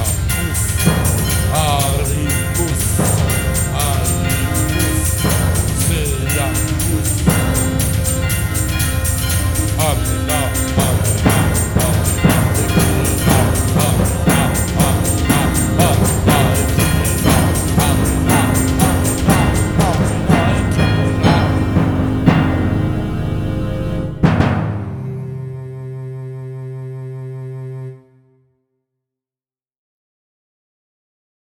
Oef.